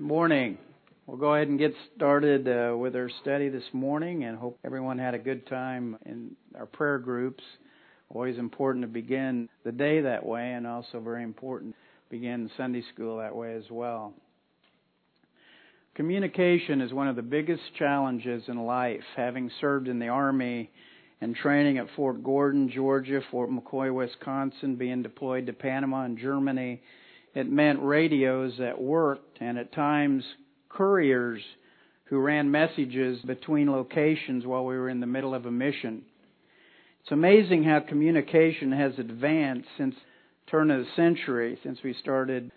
Morning. We'll go ahead and get started uh, with our study this morning and hope everyone had a good time in our prayer groups. Always important to begin the day that way and also very important begin Sunday school that way as well. Communication is one of the biggest challenges in life. Having served in the Army and training at Fort Gordon, Georgia, Fort McCoy, Wisconsin, being deployed to Panama and Germany, it meant radios that worked and at times couriers who ran messages between locations while we were in the middle of a mission. It's amazing how communication has advanced since turn of the century, since we started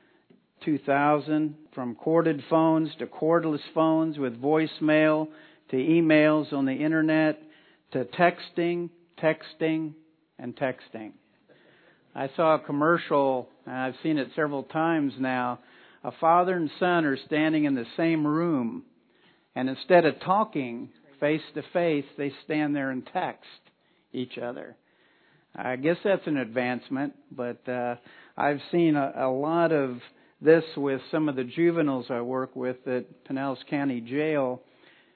2000, from corded phones to cordless phones with voicemail to emails on the internet to texting, texting, and texting. I saw a commercial, and I've seen it several times now. A father and son are standing in the same room, and instead of talking face to face, they stand there and text each other. I guess that's an advancement, but uh, I've seen a, a lot of this with some of the juveniles I work with at Pinellas County Jail.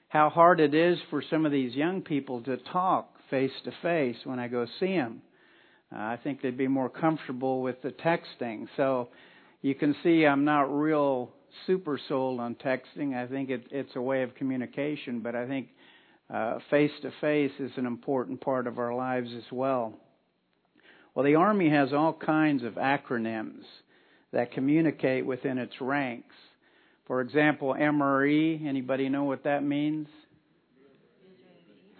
How hard it is for some of these young people to talk face to face when I go see them. Uh, I think they'd be more comfortable with the texting. So you can see I'm not real super sold on texting. I think it, it's a way of communication, but I think face to face is an important part of our lives as well. Well, the Army has all kinds of acronyms that communicate within its ranks. For example, MRE, anybody know what that means?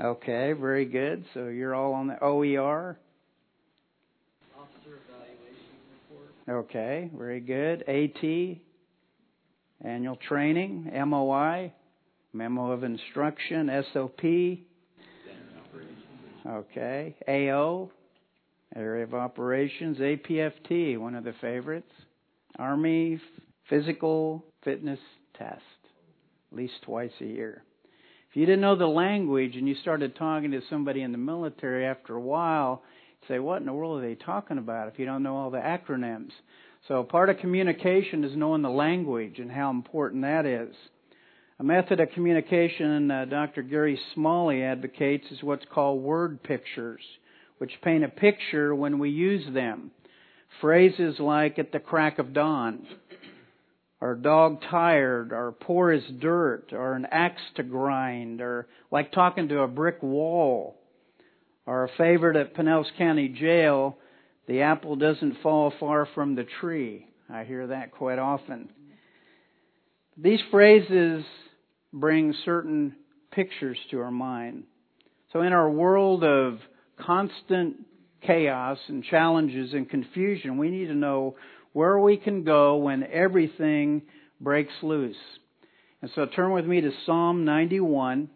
Okay, very good. So you're all on the OER? Okay, very good. AT, annual training. MOI, memo of instruction. SOP. Okay. AO, area of operations. APFT, one of the favorites. Army physical fitness test, at least twice a year. If you didn't know the language and you started talking to somebody in the military after a while, say, what in the world are they talking about if you don't know all the acronyms? So part of communication is knowing the language and how important that is. A method of communication uh, Dr. Gary Smalley advocates is what's called word pictures, which paint a picture when we use them. Phrases like at the crack of dawn, or dog tired, or poor as dirt, or an axe to grind, or like talking to a brick wall our favorite at Pinellas County Jail, the apple doesn't fall far from the tree. I hear that quite often. These phrases bring certain pictures to our mind. So in our world of constant chaos and challenges and confusion, we need to know where we can go when everything breaks loose. And so turn with me to Psalm 91.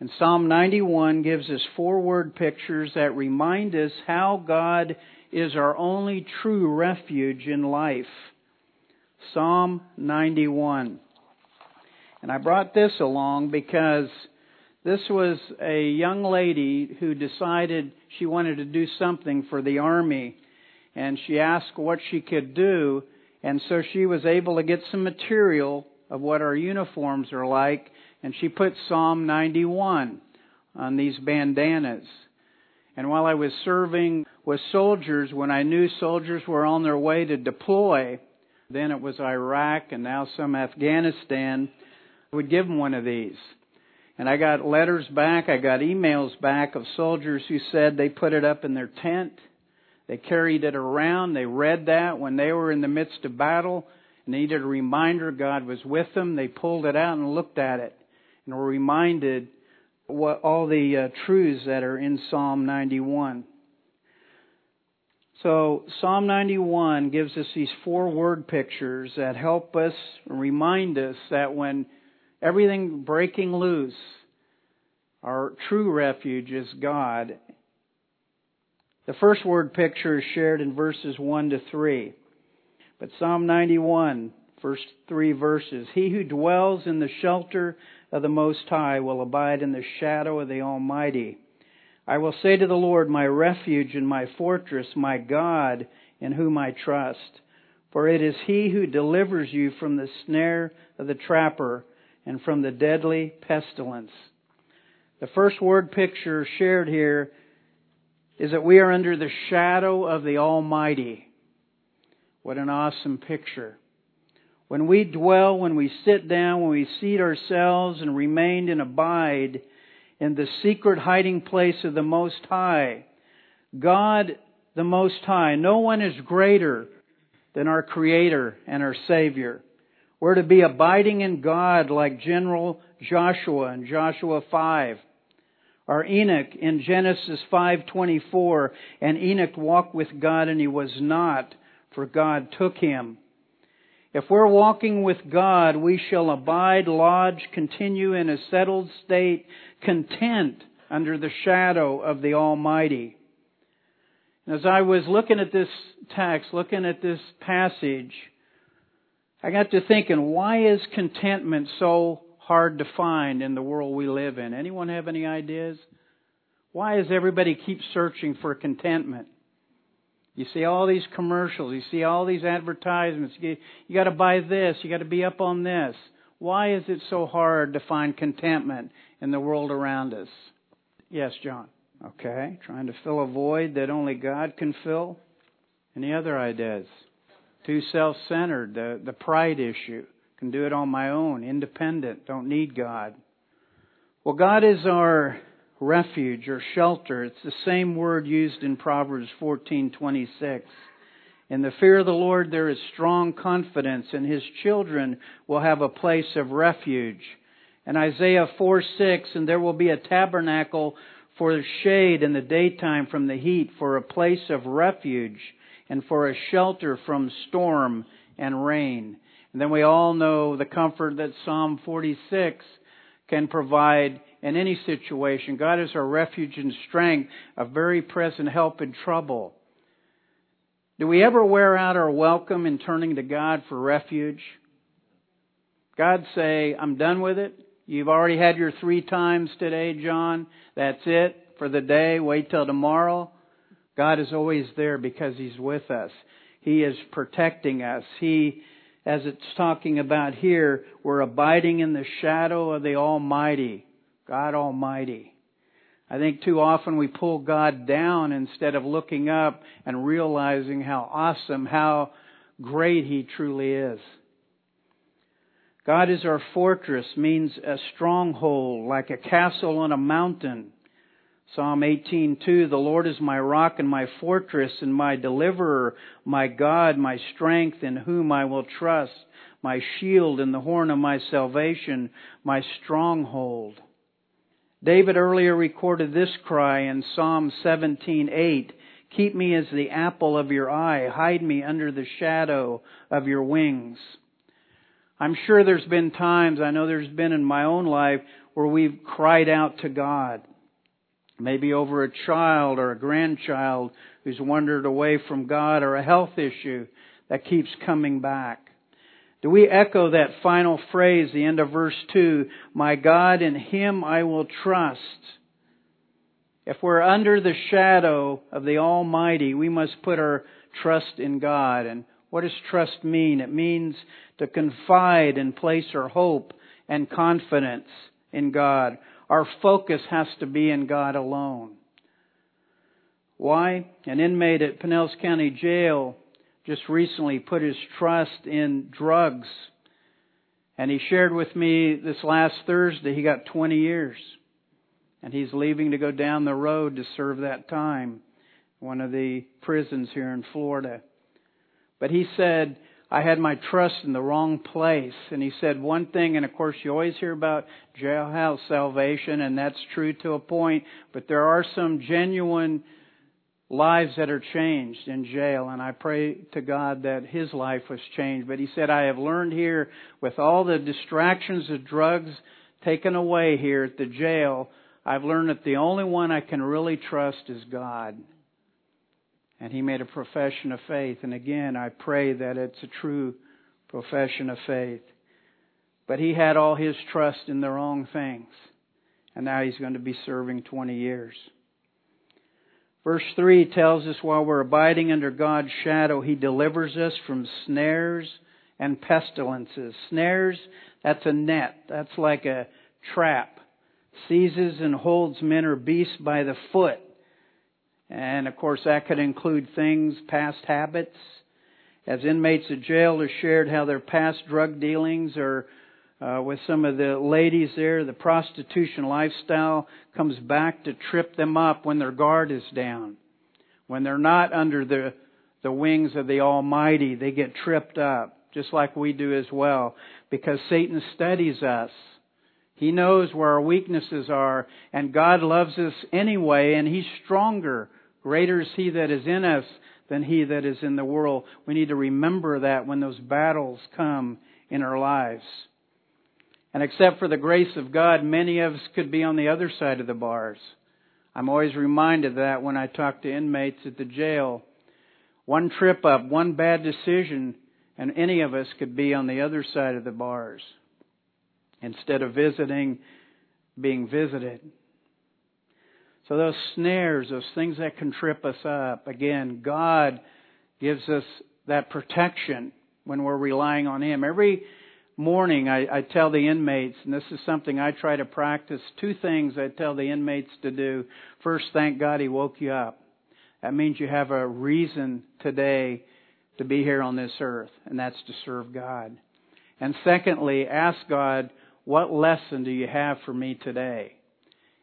And Psalm 91 gives us four word pictures that remind us how God is our only true refuge in life. Psalm 91. And I brought this along because this was a young lady who decided she wanted to do something for the army. And she asked what she could do. And so she was able to get some material of what our uniforms are like and she put Psalm 91 on these bandanas. And while I was serving with soldiers, when I knew soldiers were on their way to deploy, then it was Iraq and now some Afghanistan, I would give them one of these. And I got letters back, I got emails back of soldiers who said they put it up in their tent. They carried it around. They read that when they were in the midst of battle needed a reminder God was with them. They pulled it out and looked at it and we're reminded what all the uh, truths that are in Psalm 91. So Psalm 91 gives us these four word pictures that help us remind us that when everything breaking loose, our true refuge is God. The first word picture is shared in verses 1 to 3. But Psalm 91, first three verses, He who dwells in the shelter of the Most High will abide in the shadow of the Almighty. I will say to the Lord, my refuge and my fortress, my God, in whom I trust. For it is he who delivers you from the snare of the trapper and from the deadly pestilence. The first word picture shared here is that we are under the shadow of the Almighty. What an awesome picture. When we dwell, when we sit down, when we seat ourselves and remain and abide in the secret hiding place of the Most High, God the Most High, no one is greater than our Creator and our Savior. We're to be abiding in God like General Joshua in Joshua 5. Or Enoch in Genesis 5:24, and Enoch walked with God and he was not, for God took him. If we're walking with God, we shall abide, lodge, continue in a settled state, content under the shadow of the Almighty. As I was looking at this text, looking at this passage, I got to thinking, why is contentment so hard to find in the world we live in? Anyone have any ideas? Why does everybody keep searching for contentment? You see all these commercials, you see all these advertisements. You, you got to buy this, you got to be up on this. Why is it so hard to find contentment in the world around us? Yes, John. Okay, trying to fill a void that only God can fill. Any other ideas? Too self centered, the, the pride issue. Can do it on my own, independent, don't need God. Well, God is our refuge or shelter. It's the same word used in Proverbs 14:26. In the fear of the Lord there is strong confidence, and his children will have a place of refuge. And Isaiah 4:6, and there will be a tabernacle for shade in the daytime from the heat, for a place of refuge, and for a shelter from storm and rain. And then we all know the comfort that Psalm 46 can provide in any situation. God is our refuge and strength, a very present help in trouble. Do we ever wear out our welcome in turning to God for refuge? God say, I'm done with it. You've already had your three times today, John. That's it for the day. Wait till tomorrow. God is always there because He's with us. He is protecting us. He, as it's talking about here, we're abiding in the shadow of the Almighty. God Almighty. I think too often we pull God down instead of looking up and realizing how awesome, how great He truly is. God is our fortress means a stronghold, like a castle on a mountain. Psalm 18:2 The Lord is my rock and my fortress and my deliverer, my God, my strength in whom I will trust, my shield and the horn of my salvation, my stronghold. David earlier recorded this cry in Psalm 17:8, Keep me as the apple of your eye, hide me under the shadow of your wings. I'm sure there's been times, I know there's been in my own life, where we've cried out to God. Maybe over a child or a grandchild who's wandered away from God or a health issue that keeps coming back. Do we echo that final phrase, the end of verse 2, My God, in Him I will trust. If we're under the shadow of the Almighty, we must put our trust in God. And what does trust mean? It means to confide and place our hope and confidence in God. Our focus has to be in God alone. Why? An inmate at Pinellas County Jail just recently put his trust in drugs. And he shared with me this last Thursday he got 20 years. And he's leaving to go down the road to serve that time. One of the prisons here in Florida. But he said, I had my trust in the wrong place. And he said one thing, and of course you always hear about jailhouse salvation, and that's true to a point, but there are some genuine lives that are changed in jail, and I pray to God that his life was changed. But he said, I have learned here with all the distractions of drugs taken away here at the jail, I've learned that the only one I can really trust is God. And he made a profession of faith. And again, I pray that it's a true profession of faith. But he had all his trust in the wrong things. And now he's going to be serving 20 years. Verse 3 tells us while we're abiding under God's shadow, He delivers us from snares and pestilences. Snares, that's a net. That's like a trap. Seizes and holds men or beasts by the foot. And of course that could include things, past habits. As inmates of jail have shared how their past drug dealings or uh, with some of the ladies there, the prostitution lifestyle comes back to trip them up when their guard is down. When they're not under the, the wings of the Almighty, they get tripped up, just like we do as well, because Satan studies us. He knows where our weaknesses are, and God loves us anyway, and He's stronger. Greater is He that is in us than He that is in the world. We need to remember that when those battles come in our lives. And except for the grace of God, many of us could be on the other side of the bars. I'm always reminded of that when I talk to inmates at the jail. One trip up, one bad decision, and any of us could be on the other side of the bars instead of visiting, being visited. So those snares, those things that can trip us up, again, God gives us that protection when we're relying on Him. Every morning, I, I tell the inmates, and this is something I try to practice, two things I tell the inmates to do. First, thank God He woke you up. That means you have a reason today to be here on this earth, and that's to serve God. And secondly, ask God, what lesson do you have for me today?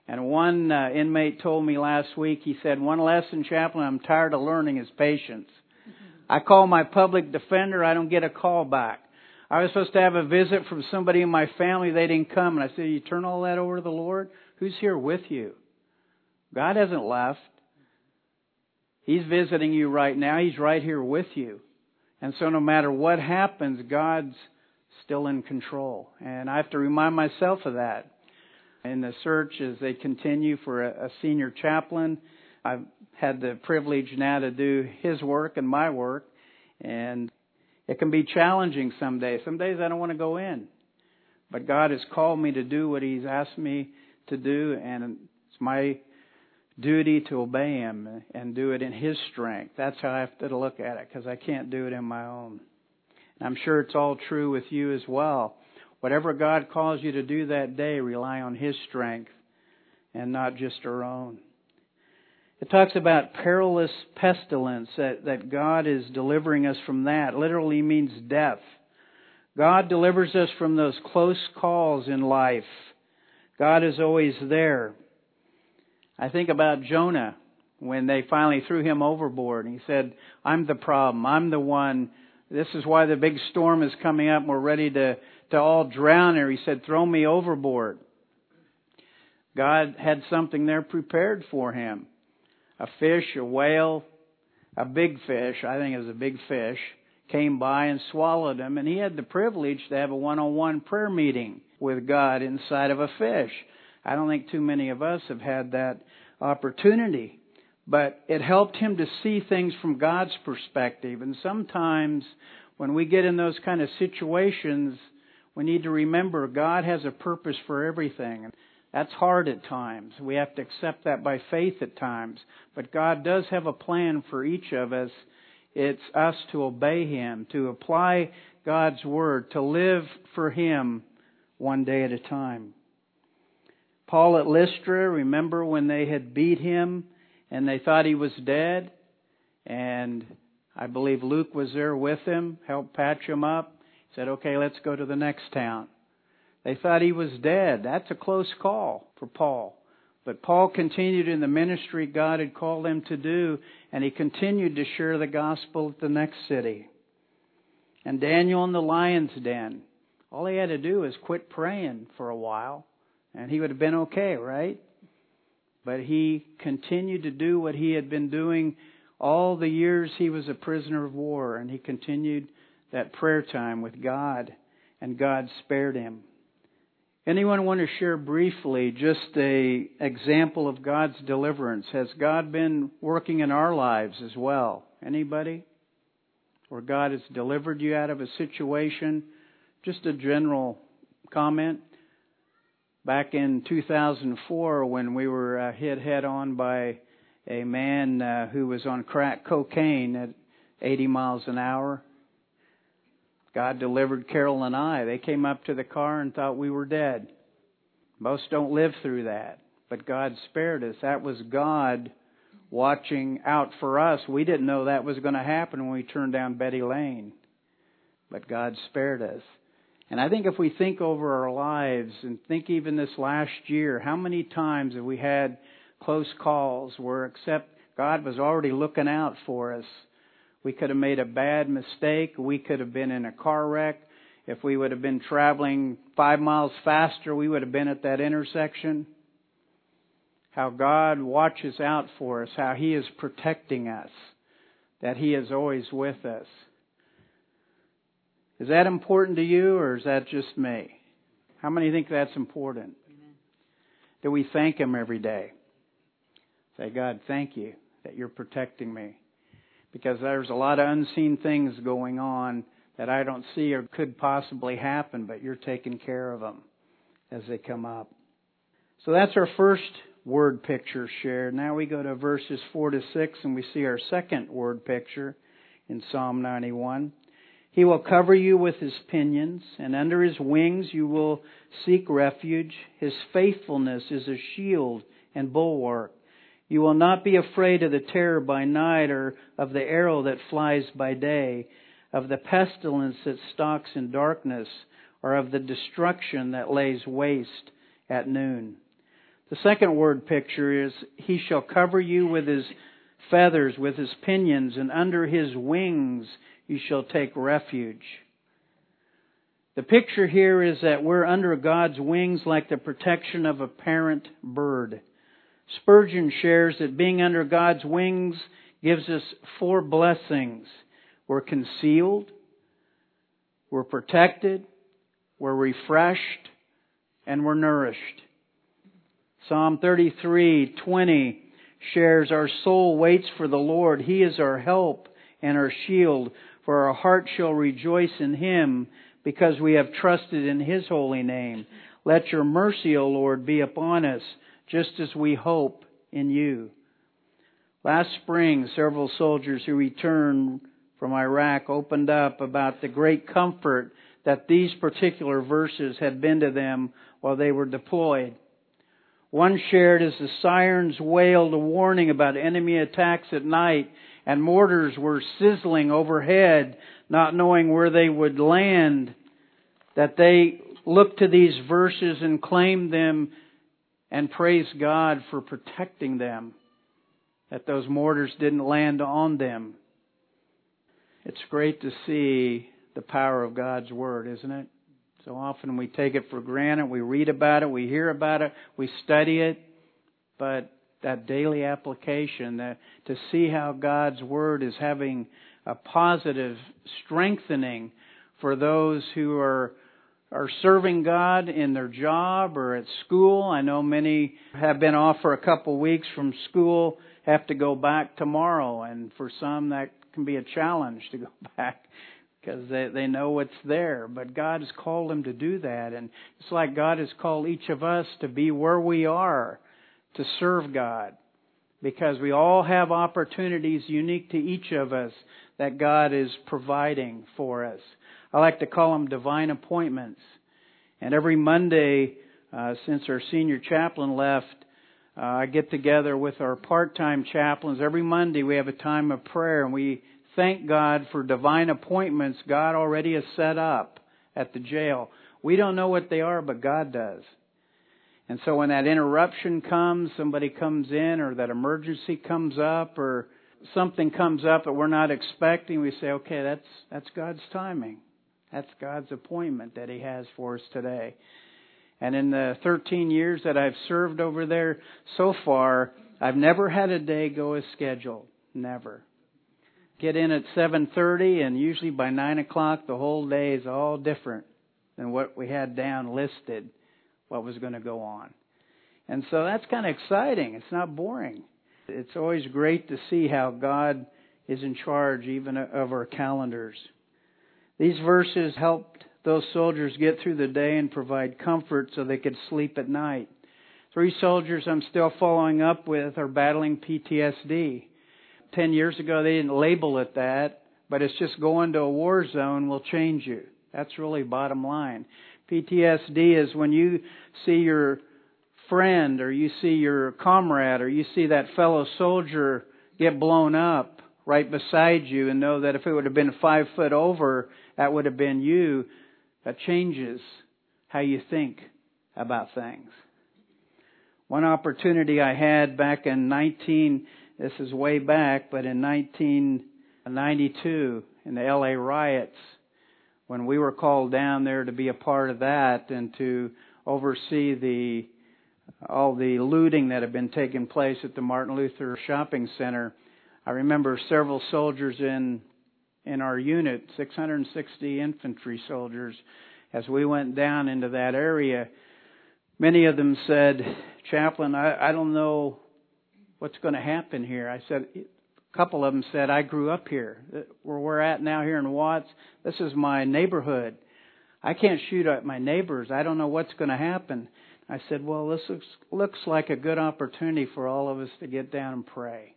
And one uh, inmate told me last week, he said, one lesson, chaplain, I'm tired of learning is patience. I call my public defender, I don't get a call back. I was supposed to have a visit from somebody in my family. They didn't come. And I said, You turn all that over to the Lord? Who's here with you? God hasn't left. He's visiting you right now. He's right here with you. And so no matter what happens, God's still in control. And I have to remind myself of that. In the search as they continue for a, senior chaplain, I've had the privilege now to do his work and my work. And it can be challenging some days. Some days I don't want to go in. But God has called me to do what He's asked me to do, and it's my duty to obey Him and do it in His strength. That's how I have to look at it, because I can't do it in my own. And I'm sure it's all true with you as well. Whatever God calls you to do that day, rely on His strength and not just our own. It talks about perilous pestilence, that, that God is delivering us from that. Literally means death. God delivers us from those close calls in life. God is always there. I think about Jonah when they finally threw him overboard. He said, I'm the problem. I'm the one. This is why the big storm is coming up. We're ready to, to all drown here. He said, throw me overboard. God had something there prepared for him a fish, a whale, a big fish, I think it was a big fish, came by and swallowed him, and he had the privilege to have a one-on-one prayer meeting with God inside of a fish. I don't think too many of us have had that opportunity, but it helped him to see things from God's perspective. And sometimes when we get in those kind of situations, we need to remember God has a purpose for everything. That's hard at times. We have to accept that by faith at times. But God does have a plan for each of us. It's us to obey Him, to apply God's Word, to live for Him one day at a time. Paul at Lystra, remember when they had beat him and they thought he was dead? And I believe Luke was there with him, helped patch him up. Said, okay, let's go to the next town. They thought he was dead. That's a close call for Paul. But Paul continued in the ministry God had called him to do, and he continued to share the gospel at the next city. And Daniel in the lion's den. All he had to do was quit praying for a while, and he would have been okay, right? But he continued to do what he had been doing all the years he was a prisoner of war, and he continued that prayer time with God, and God spared him. Anyone want to share briefly just a example of God's deliverance? Has God been working in our lives as well? Anybody? Where God has delivered you out of a situation? Just a general comment. Back in 2004, when we were uh, hit head on by a man uh, who was on crack cocaine at 80 miles an hour. God delivered Carol and I. They came up to the car and thought we were dead. Most don't live through that, but God spared us. That was God watching out for us. We didn't know that was going to happen when we turned down Betty Lane, but God spared us. And I think if we think over our lives and think even this last year, how many times have we had close calls where except God was already looking out for us. We could have made a bad mistake. We could have been in a car wreck. If we would have been traveling five miles faster, we would have been at that intersection. How God watches out for us, how He is protecting us, that He is always with us. Is that important to you or is that just me? How many think that's important? Amen. Do we thank Him every day? Say, God, thank you that you're protecting me. Because there's a lot of unseen things going on that I don't see or could possibly happen, but you're taking care of them as they come up. So that's our first word picture shared. Now we go to verses 4 to 6 and we see our second word picture in Psalm 91. He will cover you with his pinions, and under his wings you will seek refuge. His faithfulness is a shield and bulwark. You will not be afraid of the terror by night or of the arrow that flies by day, of the pestilence that stalks in darkness, or of the destruction that lays waste at noon. The second word picture is, He shall cover you with His feathers, with His pinions, and under His wings you shall take refuge. The picture here is that we're under God's wings like the protection of a parent bird. Spurgeon shares that being under God's wings gives us four blessings. We're concealed, we're protected, we're refreshed, and we're nourished. Psalm 33:20 shares our soul waits for the Lord. He is our help and our shield, for our heart shall rejoice in him because we have trusted in his holy name. Let your mercy, O Lord, be upon us just as we hope in you. Last spring, several soldiers who returned from Iraq opened up about the great comfort that these particular verses had been to them while they were deployed. One shared as the sirens wailed a warning about enemy attacks at night and mortars were sizzling overhead, not knowing where they would land, that they looked to these verses and claimed them and praise God for protecting them, that those mortars didn't land on them. It's great to see the power of God's Word, isn't it? So often we take it for granted. We read about it, we hear about it, we study it, but that daily application, that, to see how God's Word is having a positive strengthening for those who are are serving God in their job or at school. I know many have been off for a couple of weeks from school, have to go back tomorrow, and for some that can be a challenge to go back because they they know what's there. But God has called them to do that, and it's like God has called each of us to be where we are to serve God. Because we all have opportunities unique to each of us that God is providing for us. I like to call them divine appointments. And every Monday, uh, since our senior chaplain left, uh, I get together with our part-time chaplains. Every Monday we have a time of prayer and we thank God for divine appointments God already has set up at the jail. We don't know what they are, but God does. And so when that interruption comes, somebody comes in or that emergency comes up or something comes up that we're not expecting, we say, okay, that's, that's God's timing. That's God's appointment that He has for us today. And in the 13 years that I've served over there so far, I've never had a day go as scheduled. Never. Get in at 7:30, and usually by 9 o'clock, the whole day is all different than what we had down listed, what was going to go on. And so that's kind of exciting. It's not boring. It's always great to see how God is in charge even of our calendars. These verses helped those soldiers get through the day and provide comfort so they could sleep at night. Three soldiers I'm still following up with are battling PTSD. Ten years ago they didn't label it that, but it's just going to a war zone will change you. That's really bottom line. PTSD is when you see your friend or you see your comrade or you see that fellow soldier get blown up right beside you and know that if it would have been five foot over, that would have been you. That changes how you think about things. One opportunity I had back in 19, this is way back, but in 1992 in the LA riots, when we were called down there to be a part of that and to oversee the all the looting that had been taking place at the Martin Luther Shopping Center. I remember several soldiers in in our unit, 660 infantry soldiers, as we went down into that area. Many of them said, "Chaplain, I, I don't know what's going to happen here." I said, a couple of them said, "I grew up here. Where we're at now here in Watts, this is my neighborhood. I can't shoot at my neighbors. I don't know what's going to happen." I said, Well, this looks, looks like a good opportunity for all of us to get down and pray.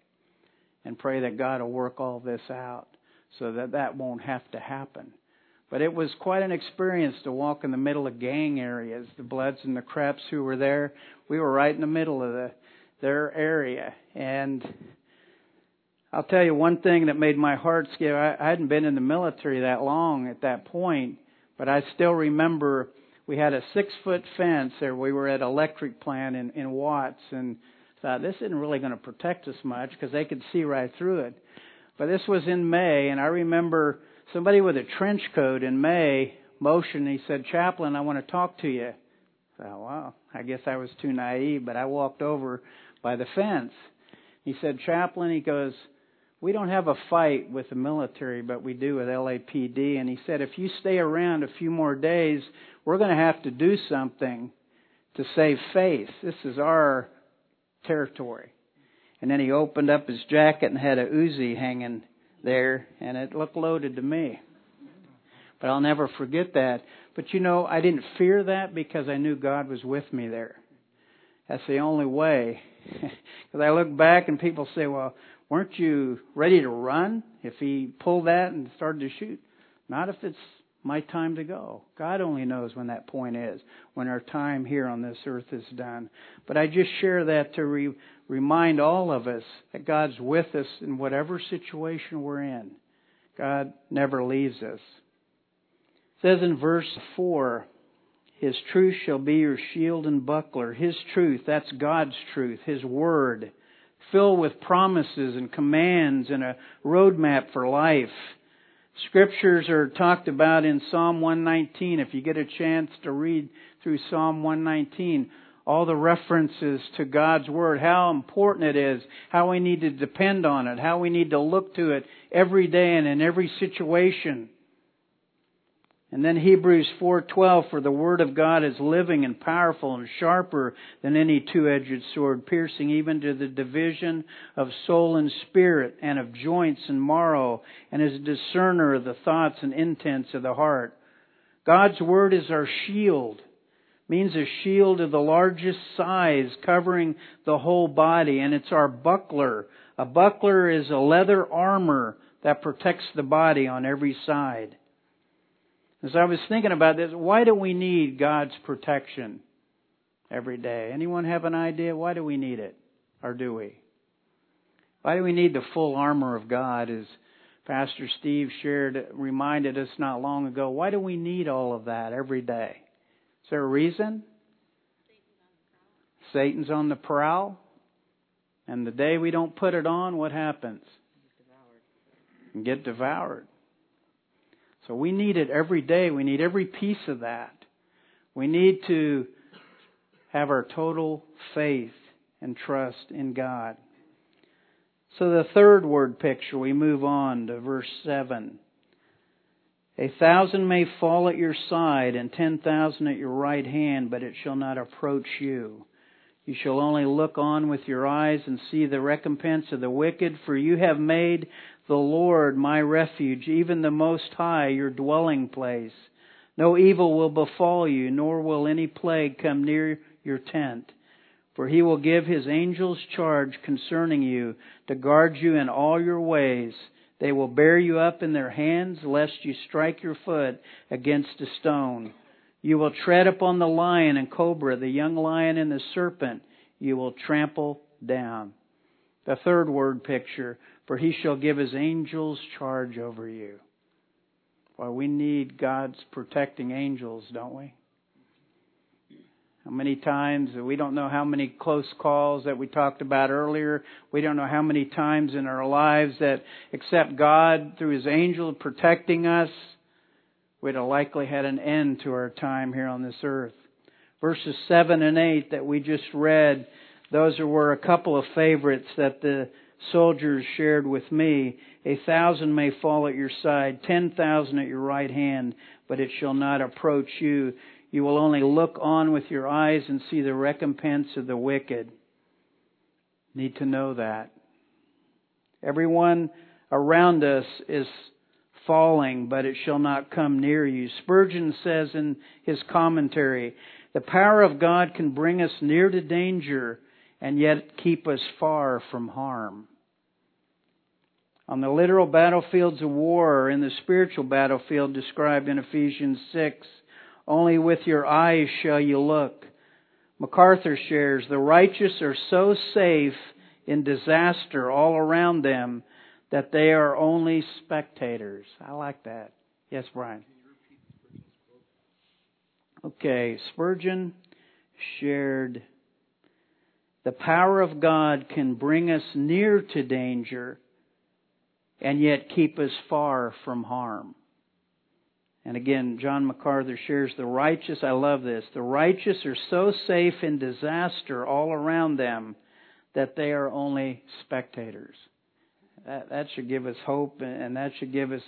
And pray that God will work all this out so that that won't have to happen. But it was quite an experience to walk in the middle of gang areas. The Bloods and the Crips who were there, we were right in the middle of the, their area. And I'll tell you one thing that made my heart skip. I, I hadn't been in the military that long at that point, but I still remember we had a six foot fence there. We were at electric plant in, in Watts and thought this isn't really going to protect us much because they could see right through it. But this was in May, and I remember somebody with a trench coat in May motioned. He said, "Chaplain, I want to talk to you." I thought, "Wow, I guess I was too naive." But I walked over by the fence. He said, "Chaplain," he goes, we don't have a fight with the military, but we do with LAPD. And he said, if you stay around a few more days, we're going to have to do something to save face. This is our territory. And then he opened up his jacket and had a Uzi hanging there, and it looked loaded to me. But I'll never forget that. But you know, I didn't fear that because I knew God was with me there. That's the only way. Because I look back and people say, well, weren't you ready to run if he pulled that and started to shoot? Not if it's my time to go. God only knows when that point is, when our time here on this earth is done. But I just share that to re- remind all of us that God's with us in whatever situation we're in. God never leaves us. It says in verse 4, His truth shall be your shield and buckler. His truth, that's God's truth, His word filled with promises and commands and a roadmap for life. Scriptures are talked about in Psalm 119. If you get a chance to read through Psalm 119, all the references to God's Word, how important it is, how we need to depend on it, how we need to look to it every day and in every situation. And then Hebrews 4:12 for the word of God is living and powerful and sharper than any two-edged sword piercing even to the division of soul and spirit and of joints and marrow and is a discerner of the thoughts and intents of the heart. God's word is our shield. Means a shield of the largest size covering the whole body and it's our buckler. A buckler is a leather armor that protects the body on every side. As I was thinking about this, why do we need God's protection every day? Anyone have an idea? Why do we need it? Or do we? Why do we need the full armor of God as Pastor Steve shared, reminded us not long ago? Why do we need all of that every day? Is there a reason? Satan's on the prowl. And the day we don't put it on, what happens? Get devoured. So we need it every day. We need every piece of that. We need to have our total faith and trust in God. So the third word picture, we move on to verse 7. A thousand may fall at your side and ten thousand at your right hand, but it shall not approach you. You shall only look on with your eyes and see the recompense of the wicked, for you have made the Lord my refuge, even the Most High your dwelling place. No evil will befall you, nor will any plague come near your tent. For he will give his angels charge concerning you to guard you in all your ways. They will bear you up in their hands lest you strike your foot against a stone. You will tread upon the lion and cobra, the young lion and the serpent you will trample down. The third word picture, for he shall give his angels charge over you. Well, we need God's protecting angels, don't we? How many times, we don't know how many close calls that we talked about earlier. We don't know how many times in our lives that, except God through His angel protecting us, we'd have likely had an end to our time here on this earth. Verses 7 and 8 that we just read, those were a couple of favorites that the soldiers shared with me. A thousand may fall at your side, ten thousand at your right hand, but it shall not approach you. You will only look on with your eyes and see the recompense of the wicked. Need to know that. Everyone around us is falling, but it shall not come near you. Spurgeon says in his commentary, the power of God can bring us near to danger and yet keep us far from harm. On the literal battlefields of war or in the spiritual battlefield described in Ephesians 6, only with your eyes shall you look. MacArthur shares, the righteous are so safe in disaster all around them that they are only spectators. I like that. Yes, Brian. Okay, Spurgeon shared the power of God can bring us near to danger and yet keep us far from harm. And again, John MacArthur shares the righteous, I love this, the righteous are so safe in disaster all around them that they are only spectators. That, that should give us hope and that should give us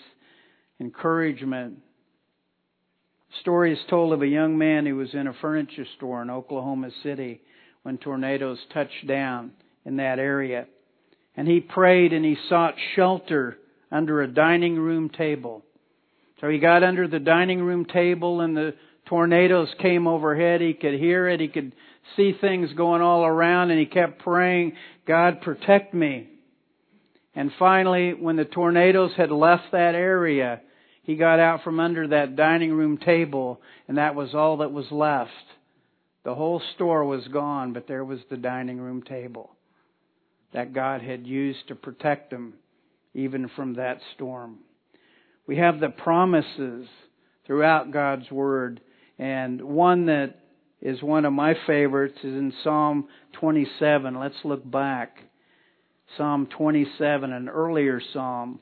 encouragement. Story is told of a young man who was in a furniture store in Oklahoma City when tornadoes touched down in that area. And he prayed and he sought shelter under a dining room table. So he got under the dining room table and the tornadoes came overhead. He could hear it. He could see things going all around and he kept praying, God protect me. And finally, when the tornadoes had left that area, he got out from under that dining room table and that was all that was left. The whole store was gone, but there was the dining room table that God had used to protect them even from that storm. We have the promises throughout God's Word, and one that is one of my favorites is in Psalm 27. Let's look back. Psalm 27, an earlier psalm.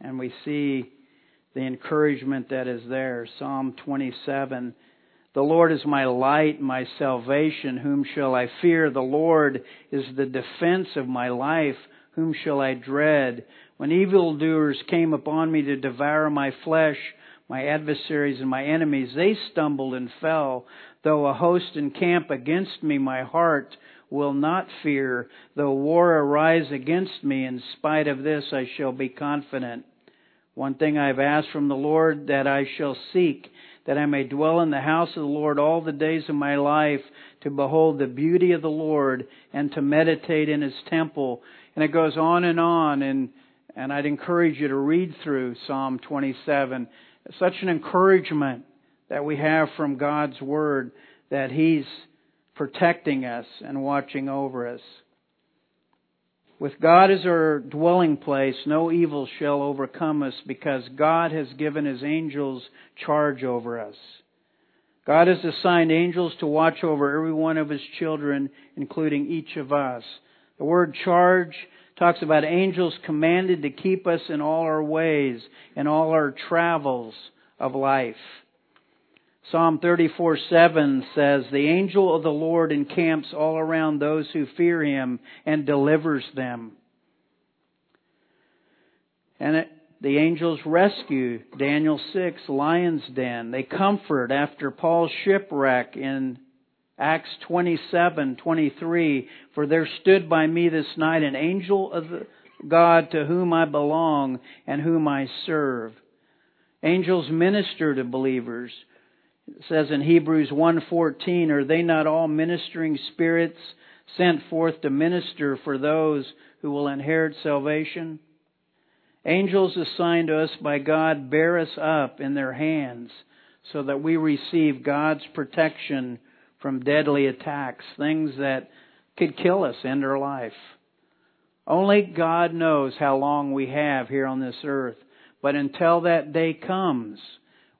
And we see the encouragement that is there. Psalm 27. The Lord is my light, my salvation. Whom shall I fear? The Lord is the defense of my life. Whom shall I dread? When evildoers came upon me to devour my flesh, my adversaries and my enemies, they stumbled and fell. Though a host encamp against me, my heart will not fear. Though war arise against me, in spite of this I shall be confident. One thing I have asked from the Lord that I shall seek, that I may dwell in the house of the Lord all the days of my life, to behold the beauty of the Lord and to meditate in his temple. And it goes on and on and and I'd encourage you to read through Psalm 27. It's such an encouragement that we have from God's Word that He's protecting us and watching over us. With God as our dwelling place, no evil shall overcome us because God has given His angels charge over us. God has assigned angels to watch over every one of His children, including each of us. The word charge talks about angels commanded to keep us in all our ways, and all our travels of life. Psalm 34 7 says, The angel of the Lord encamps all around those who fear him and delivers them. And it, the angels rescue Daniel 6, lion's den. They comfort after Paul's shipwreck in Acts 27:23 For there stood by me this night an angel of God to whom I belong and whom I serve. Angels minister to believers. It says in Hebrews 1:14, "Are they not all ministering spirits sent forth to minister for those who will inherit salvation?" Angels assigned to us by God bear us up in their hands so that we receive God's protection from deadly attacks, things that could kill us, end our life. Only God knows how long we have here on this earth. But until that day comes,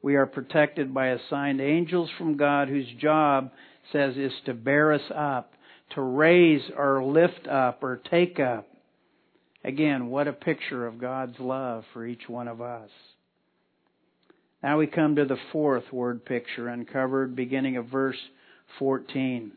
we are protected by assigned angels from God whose job says is to bear us up, to raise or lift up or take up. Again, what a picture of God's love for each one of us. Now we come to the fourth word picture uncovered beginning of verse 14.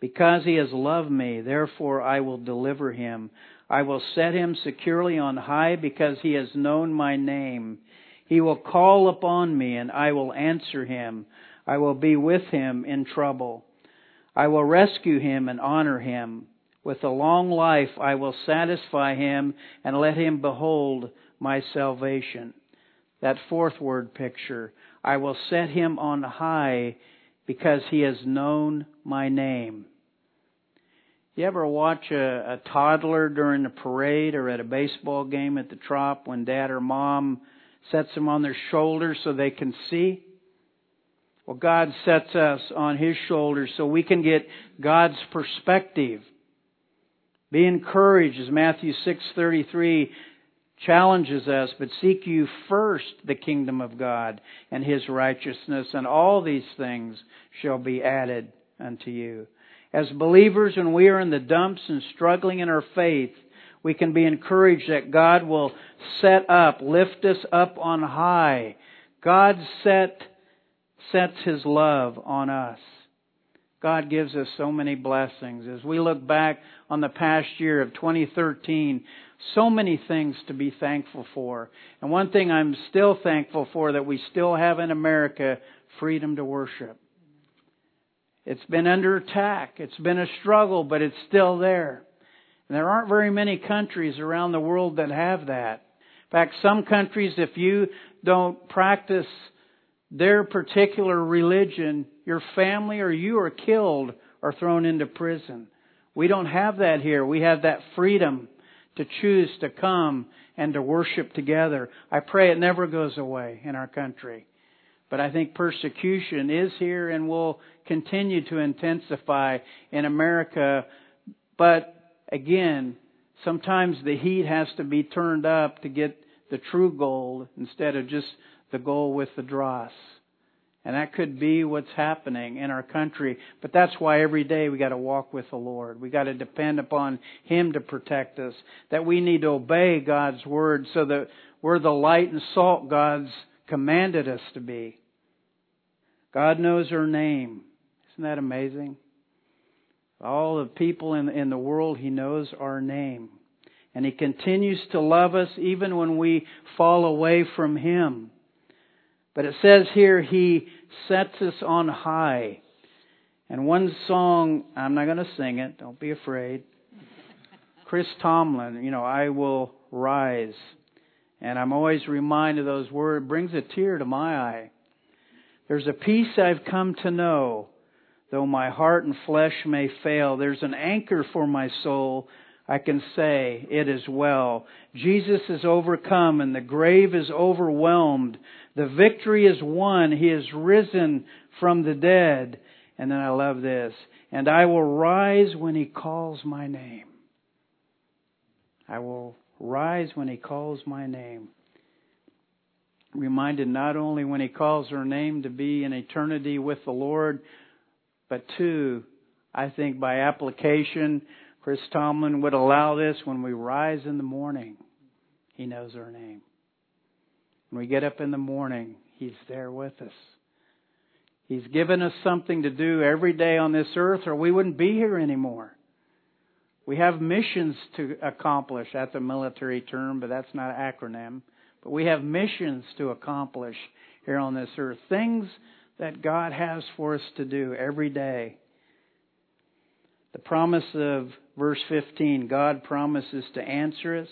Because he has loved me, therefore I will deliver him. I will set him securely on high because he has known my name. He will call upon me and I will answer him. I will be with him in trouble. I will rescue him and honor him. With a long life I will satisfy him and let him behold my salvation. That fourth word picture. I will set him on high because he has known my name. You ever watch a, a toddler during a parade or at a baseball game at the trop when dad or mom sets them on their shoulders so they can see? Well, God sets us on His shoulders so we can get God's perspective. Be encouraged as Matthew 6:33 challenges us, but seek you first the kingdom of God and his righteousness, and all these things shall be added unto you. As believers, when we are in the dumps and struggling in our faith, we can be encouraged that God will set up, lift us up on high. God set, sets His love on us. God gives us so many blessings. As we look back on the past year of 2013, so many things to be thankful for. And one thing I'm still thankful for that we still have in America, freedom to worship. It's been under attack. It's been a struggle, but it's still there. And there aren't very many countries around the world that have that. In fact, some countries, if you don't practice their particular religion, your family or you are killed or thrown into prison. We don't have that here. We have that freedom to choose to come and to worship together. I pray it never goes away in our country. But I think persecution is here and will continue to intensify in America. But again, sometimes the heat has to be turned up to get the true gold instead of just the gold with the dross. And that could be what's happening in our country. But that's why every day we got to walk with the Lord. We got to depend upon Him to protect us. That we need to obey God's Word so that we're the light and salt God's commanded us to be. God knows our name. Isn't that amazing? All the people in, in the world, He knows our name. And He continues to love us even when we fall away from Him. But it says here, He sets us on high. And one song, I'm not going to sing it, don't be afraid. Chris Tomlin, you know, I will rise. And I'm always reminded of those words, it brings a tear to my eye. There's a peace I've come to know, though my heart and flesh may fail. There's an anchor for my soul. I can say, it is well. Jesus is overcome and the grave is overwhelmed. The victory is won. He is risen from the dead. And then I love this. And I will rise when he calls my name. I will rise when he calls my name. Reminded not only when he calls her name to be in eternity with the Lord, but two, I think by application, Chris Tomlin would allow this when we rise in the morning. He knows our name. When we get up in the morning, He's there with us. He's given us something to do every day on this earth, or we wouldn't be here anymore. We have missions to accomplish. That's a military term, but that's not an acronym. But we have missions to accomplish here on this earth. Things that God has for us to do every day. The promise of verse 15 God promises to answer us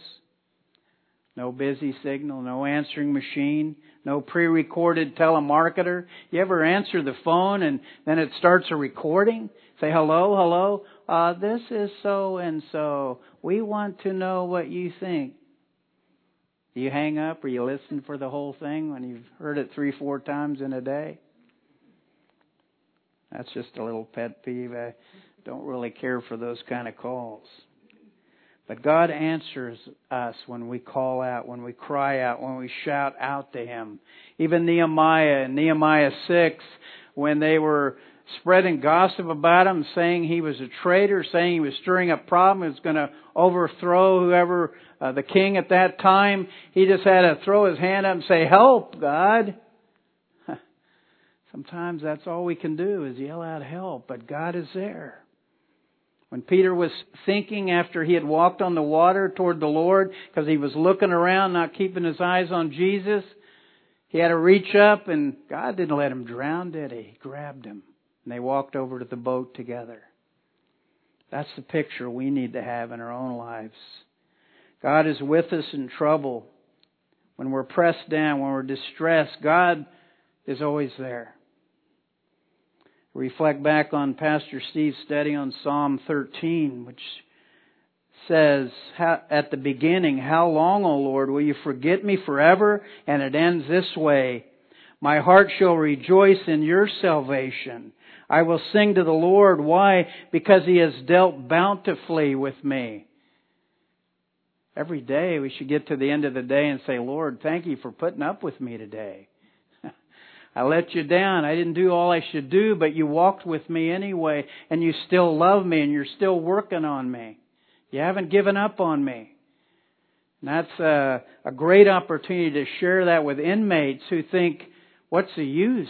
No busy signal, no answering machine, no pre-recorded telemarketer. You ever answer the phone and then it starts a recording? Say hello, hello. Uh, this is so and so. We want to know what you think. Do you hang up or you listen for the whole thing when you've heard it three, four times in a day? That's just a little pet peeve. I don't really care for those kind of calls. But God answers us when we call out, when we cry out, when we shout out to Him. Even Nehemiah Nehemiah 6, when they were spreading gossip about him, saying he was a traitor, saying he was stirring up problems, he was going to overthrow whoever, uh, the king at that time, he just had to throw his hand up and say, help, God. Sometimes that's all we can do is yell out help, but God is there. When Peter was thinking after he had walked on the water toward the Lord, because he was looking around, not keeping his eyes on Jesus, he had to reach up and God didn't let him drown, did he? He grabbed him and they walked over to the boat together. That's the picture we need to have in our own lives. God is with us in trouble. When we're pressed down, when we're distressed, God is always there reflect back on Pastor Steve's study on Psalm 13, which says at the beginning, How long, O Lord, will you forget me forever? And it ends this way My heart shall rejoice in your salvation. I will sing to the Lord. Why? Because he has dealt bountifully with me. Every day we should get to the end of the day and say, Lord, thank you for putting up with me today. I let you down. I didn't do all I should do, but you walked with me anyway, and you still love me, and you're still working on me. You haven't given up on me. And that's a, a great opportunity to share that with inmates who think, what's the use?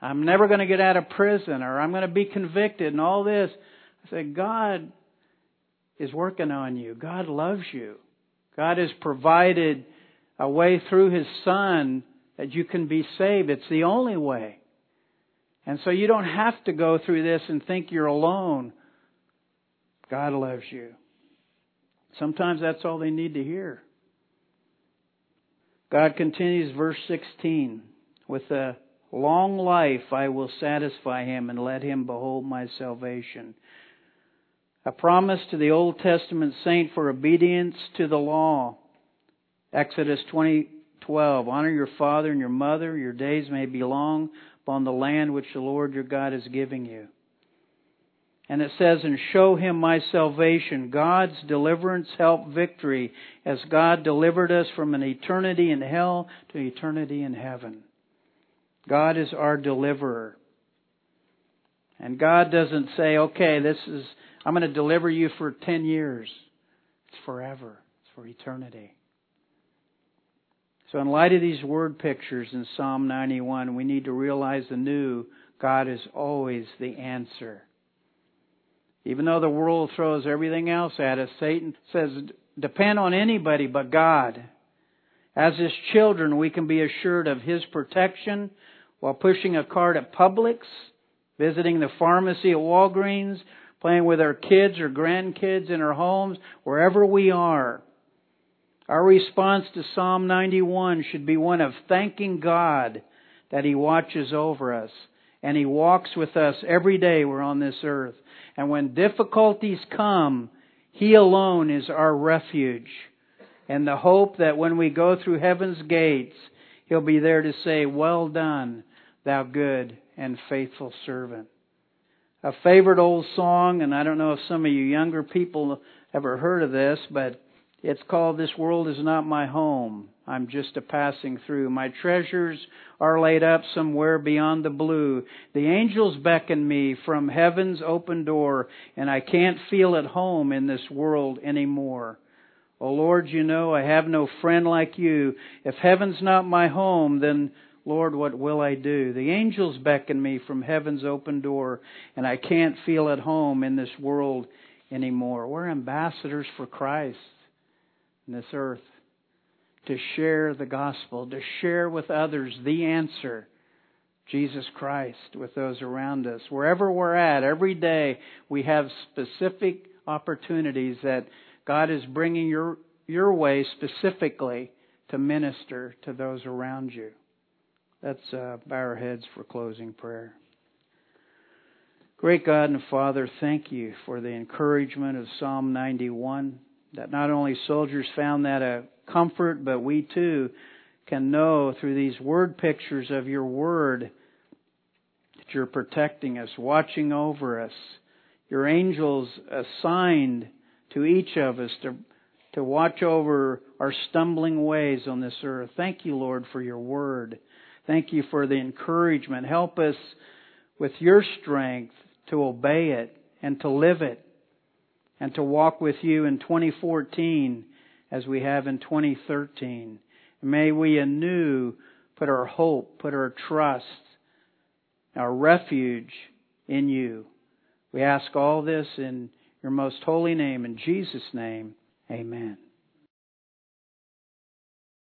I'm never going to get out of prison, or I'm going to be convicted, and all this. I said, God is working on you. God loves you. God has provided a way through His Son that you can be saved. It's the only way. And so you don't have to go through this and think you're alone. God loves you. Sometimes that's all they need to hear. God continues, verse 16, with a long life I will satisfy him and let him behold my salvation. A promise to the Old Testament saint for obedience to the law. Exodus 20, 12. Honor your father and your mother. Your days may be long upon the land which the Lord your God is giving you. And it says, and show him my salvation, God's deliverance, help, victory, as God delivered us from an eternity in hell to eternity in heaven. God is our deliverer. And God doesn't say, okay, this is, I'm going to deliver you for 10 years. It's forever. It's for eternity. So, in light of these word pictures in Psalm 91, we need to realize anew God is always the answer. Even though the world throws everything else at us, Satan says, depend on anybody but God. As his children, we can be assured of his protection while pushing a cart at Publix, visiting the pharmacy at Walgreens, playing with our kids or grandkids in our homes, wherever we are. Our response to Psalm 91 should be one of thanking God that He watches over us and He walks with us every day we're on this earth. And when difficulties come, He alone is our refuge. And the hope that when we go through heaven's gates, He'll be there to say, Well done, thou good and faithful servant. A favorite old song, and I don't know if some of you younger people ever heard of this, but it's called This World Is Not My Home. I'm just a passing through. My treasures are laid up somewhere beyond the blue. The angels beckon me from heaven's open door, and I can't feel at home in this world anymore. Oh Lord, you know I have no friend like you. If heaven's not my home, then Lord, what will I do? The angels beckon me from heaven's open door, and I can't feel at home in this world anymore. We're ambassadors for Christ in this earth to share the gospel, to share with others the answer, Jesus Christ, with those around us. Wherever we're at, every day we have specific opportunities that God is bringing your your way specifically to minister to those around you. Let's uh, bow our heads for closing prayer. Great God and Father, thank you for the encouragement of Psalm 91, that not only soldiers found that a comfort, but we too can know through these word pictures of your word that you're protecting us, watching over us. Your angels assigned to each of us to, to watch over our stumbling ways on this earth. Thank you, Lord, for your word. Thank you for the encouragement. Help us with your strength to obey it and to live it and to walk with you in 2014 as we have in 2013. May we anew put our hope, put our trust, our refuge in you. We ask all this in your most holy name, in Jesus' name, amen.